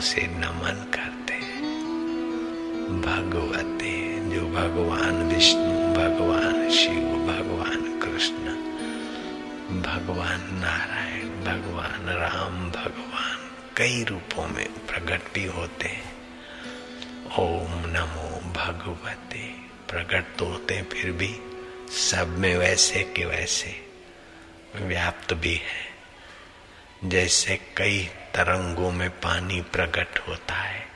से नमन करते भगवते जो भगवान विष्णु, भगवान शिव, भगवान कृष्ण, भगवान नारायण, भगवान राम, भगवान कई रूपों में प्रकट भी होते हैं। ओम नमो भगवते, प्रकट तो होते फिर भी सब में वैसे के वैसे, व्याप्त भी है। जैसे कई तरंगों में पानी प्रकट होता है,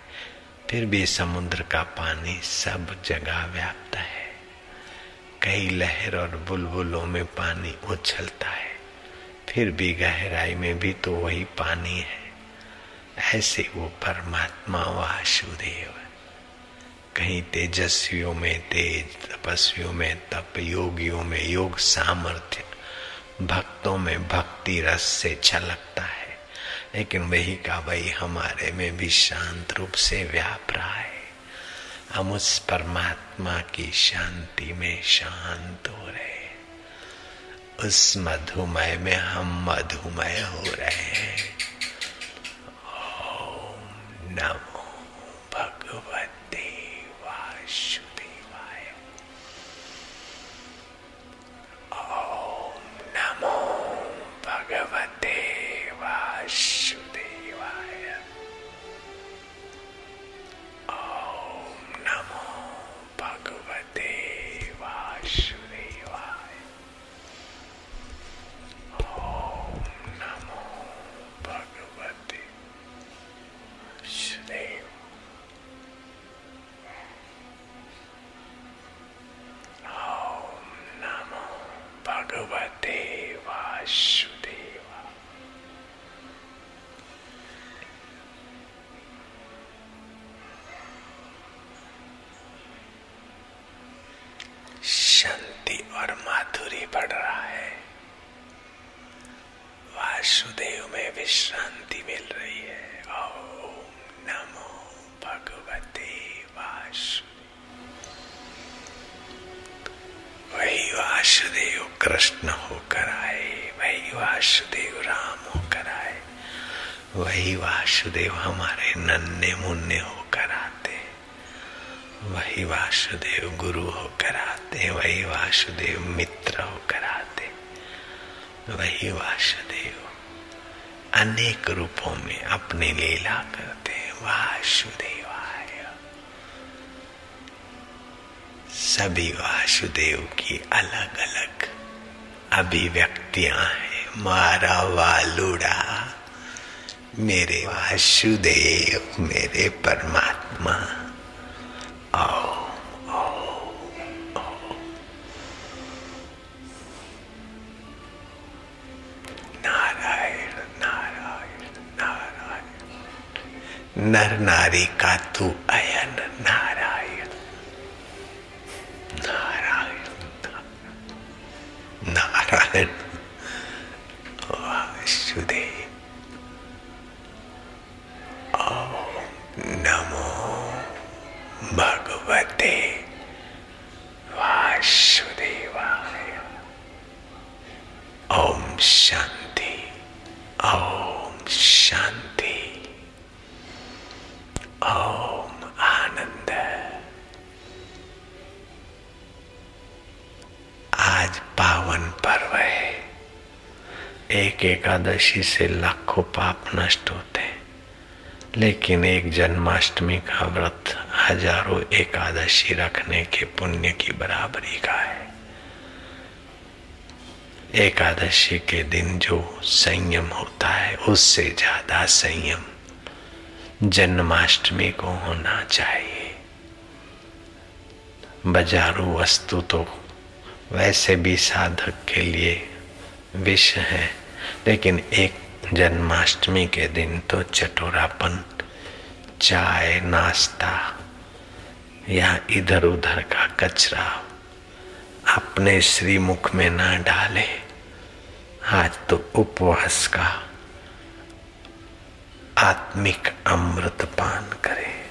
फिर भी समुद्र का पानी सब जगह व्याप्त है। कई लहर और बुलबुलों में पानी उछलता है, फिर भी गहराई में भी तो वही पानी है। ऐसे वो परमात्मा वासुदेव। कहीं तेजस्वियों में तेज, तपस्वियों में तप, योगियों में योग सामर्थ्य, भक्तों में भक्ति रस से छलकता है। लेकिन वही का वही हमारे में भी शांत रूप से व्याप रहा है। हम उस परमात्मा की शांति में शांत हो रहे हैं। उस मधुमय में हम मधुमय हो रहे हैं। ओम नमो कृष्ण होकर आए, वही वासुदेव राम होकर आए, वही वासुदेव हमारे नन्हे मुन्ने होकर आते, वही वासुदेव गुरु होकर आते, वही वासुदेव मित्र होकर आते, वही वासुदेव अनेक रूपों में अपनी लीला करते वासुदेवाय सभी वासुदेव की अलग अलग अभिव्यक्तियाँ हैं। मारा वालुड़ा, मेरे वासुदेव, मेरे परमात्मा। आओ नारायण नारायण नारायण। नर नारी का तू एक एकादशी से लाखों पाप नष्ट होते हैं। लेकिन एक जन्माष्टमी का व्रत हज़ारों एकादशी रखने के पुण्य की बराबरी का है। एकादशी के दिन जो संयम होता है, उससे ज़्यादा संयम जन्माष्टमी को होना चाहिए। बाजारू वस्तु तो वैसे भी साधक के लिए विष है। लेकिन एक जन्माष्टमी के दिन तो चटोरापन, चाय, नाश्ता, या इधर उधर का कचरा अपने श्रीमुख में ना डाले। आज तो उपवास का आत्मिक अमृत पान करे।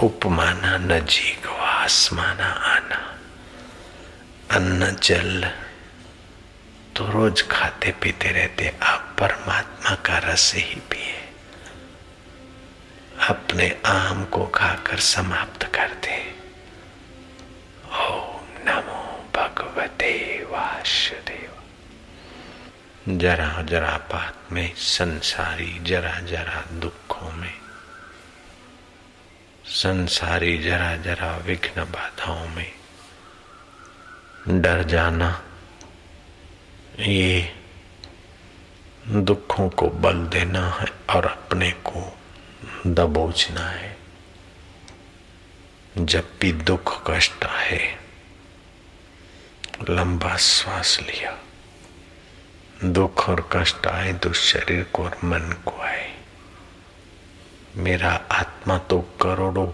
उपमाना नजीक वास माना आना। अन्न जल तो रोज खाते पीते रहते आप परमात्मा का रस ही पिए। अपने आम को खाकर समाप्त कर दे ओम नमो भगवते वासुदेव। जरा जरा बात में, संसारी जरा जरा दुखों में, संसारी जरा जरा विघ्न बाधाओं में, डर जाना ये दुखों को बल देना है और अपने को दबोचना है। जब भी दुख कष्ट है लंबा श्वास लिया। दुख और कष्ट आए तो शरीर को और मन को आए। मेरा आत्मा तो करोड़ों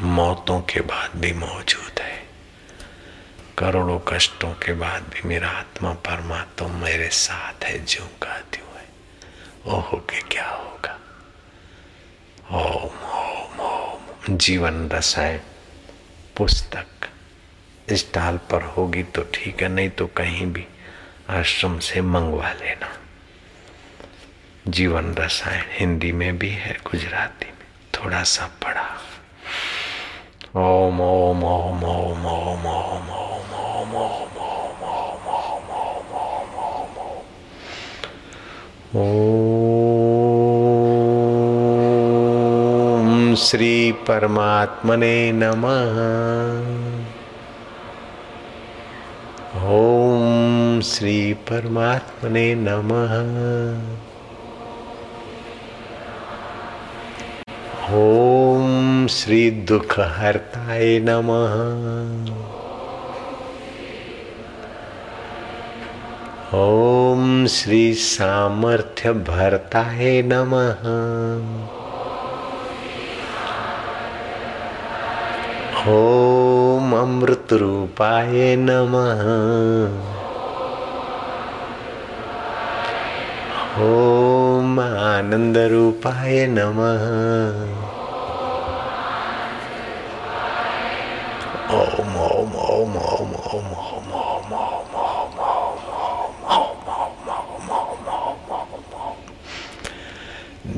मौतों के बाद भी मौजूद करोड़ों कष्टों के बाद भी मेरा आत्मा परमात्मा मेरे साथ है का त्यों है। ओहो, के क्या होगा? ओम ओम ओम। जीवन रसायन पुस्तक। स्टॉल पर होगी तो ठीक है, नहीं तो कहीं भी आश्रम से मंगवा लेना। जीवन रसायन हिंदी में भी है, गुजराती में। थोड़ा सा पढ़ा। ओम ओम ओम ओम ओम ओम ओम। ओम श्री परमात्मने नमः। ओम श्री परमात्मने नमः। ओम श्री दुख हरताय नमः। ओम श्री सामर्थ्य भरताय नमः। ओम अमृत रूपाय नमः। ओम आनंद रूपाय नमः।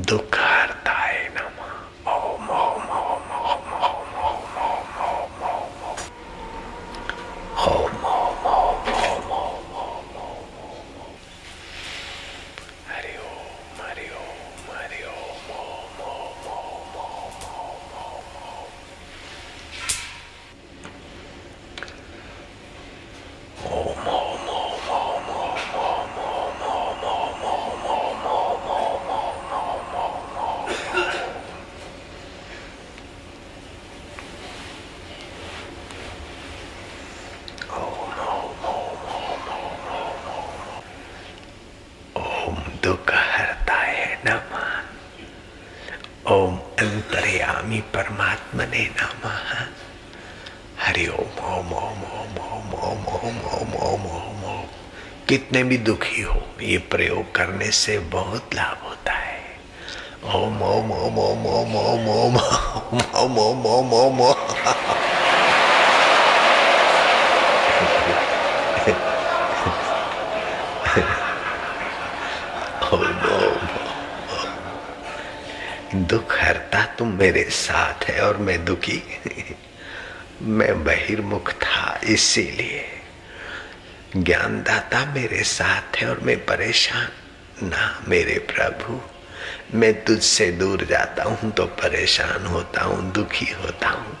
दुख। परमात्मने नमः हरि ओम ओम ओम ओम ओम ओम ओम ओम ओम ओम ओम कितने भी दुखी हो ये प्रयोग करने से बहुत लाभ होता है ओम ओम ओम ओम ओम ओम ओम ओम ओम ओम ओम ओम दुख हरता तुम मेरे साथ है और मैं दुखी मैं बहिर्मुख था, इसीलिए। ज्ञानदाता मेरे साथ है और मैं परेशान। ना मेरे प्रभु, मैं तुझसे दूर जाता हूँ तो परेशान होता हूँ, दुखी होता हूँ।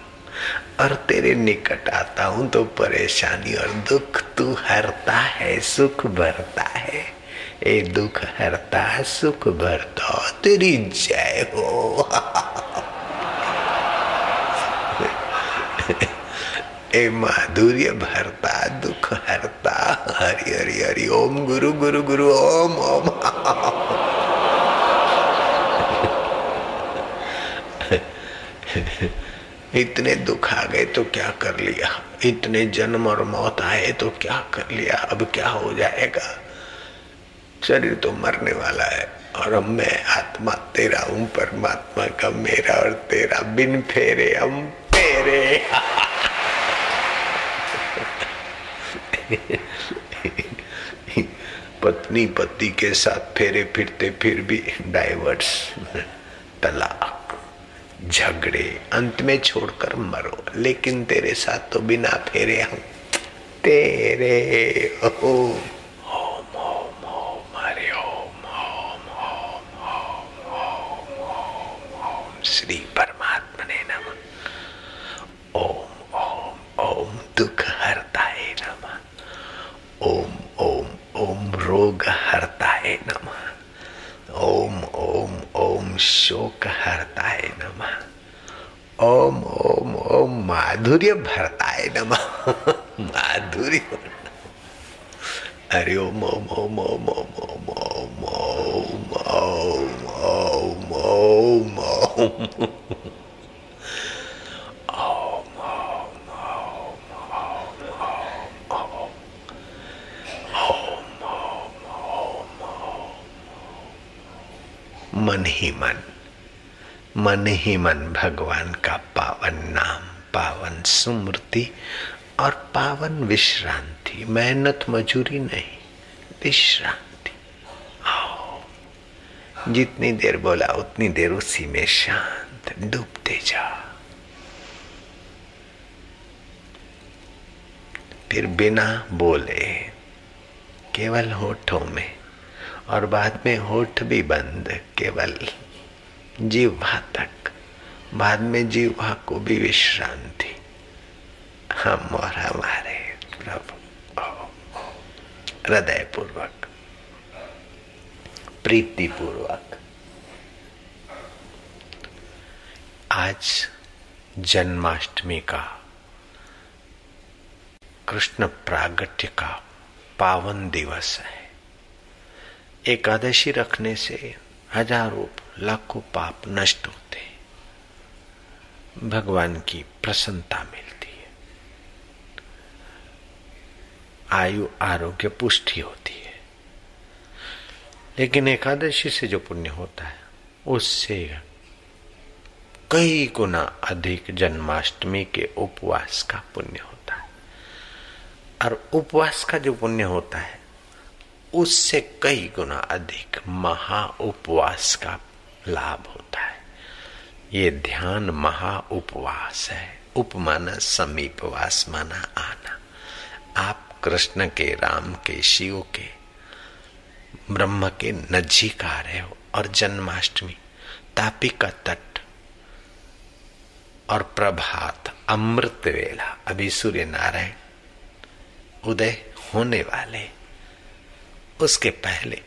और तेरे निकट आता हूँ तो परेशानी और दुख तू हरता है, सुख भरता है। ए दुख हरता है सुख भरता, तेरी जय हो। ए माधुर्य भरता, दुख हरता, हरि हरि हरि, ओम गुरु गुरु गुरु, ओम ओम। इतने दुख आ गए तो क्या कर लिया? इतने जन्म और मौत आए तो क्या कर लिया? अब क्या हो जाएगा? शरीर तो मरने वाला है, और अब मैं आत्मा, तेरा हूँ परमात्मा का मेरा और तेरा बिन फेरे, हम फेरे। पत्नी पति के साथ फेरे फिरते फिर भी डाइवर्स तलाक झगड़े अंत में छोड़कर मरो लेकिन तेरे साथ तो बिना फेरे हम तेरे ओ श्री परमात्मा ने नम ओम ओम ओम दुख हरताए नम ओम ओम ओम रोग हरताए नम ओम ओम ओम शोक हरताए नम ओम ओम ओम माधुर्य भरताए नम माधुर्य हरि ओम ओम ओम ओम ओम ओम ओम ओम ओम ओम ओम मन ही मन मन ही मन भगवान का पावन नाम, पावन सुमृति और पावन विश्रांति। मेहनत मजूरी नहीं, विश्रांति। आओ, जितनी देर बोला उतनी देर उसी में शांत डूबते जा फिर बिना बोले, केवल होठों में, और बाद में होठ भी बंद, केवल जीवा तक बाद में जीवा को भी विश्रांति। हम और हमारे प्रभु। हृदय पूर्वक प्रीति पूर्वक आज जन्माष्टमी का कृष्ण प्रागट्य का पावन दिवस है। एकादशी रखने से हज़ारों लाखों पाप नष्ट होते भगवान की प्रसन्नता मिलती है। आयु आरोग्य पुष्टि होती है। लेकिन एकादशी से जो पुण्य होता है, उससे कई गुना अधिक जन्माष्टमी के उपवास का पुण्य होता है। और उपवास का जो पुण्य होता है, उससे कई गुना अधिक महा उपवास का लाभ होता है। ये ध्यान महा उपवास है। उपमाना समीपवास माना आना। आप कृष्ण के, राम के, शिव के, ब्रह्म के नजीक आ रहे हो और जन्माष्टमी, तापी का तट और प्रभात, अमृत वेला। अभी सूर्य नारायण उदय होने वाले। उसके पहले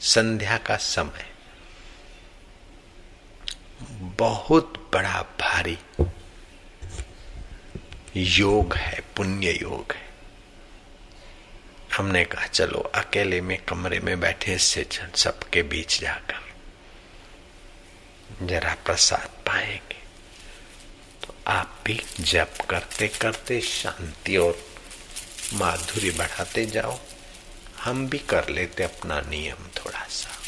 संध्या का समय। बहुत बड़ा भारी योग है, पुण्य योग है। हमने कहा, चलो, अकेले में कमरे में बैठे से सबके बीच जाकर जरा प्रसाद पाएँगे। तो आप भी जप करते करते शांति और माधुरी बढ़ाते जाओ। हम भी कर लेते अपना नियम थोड़ा सा।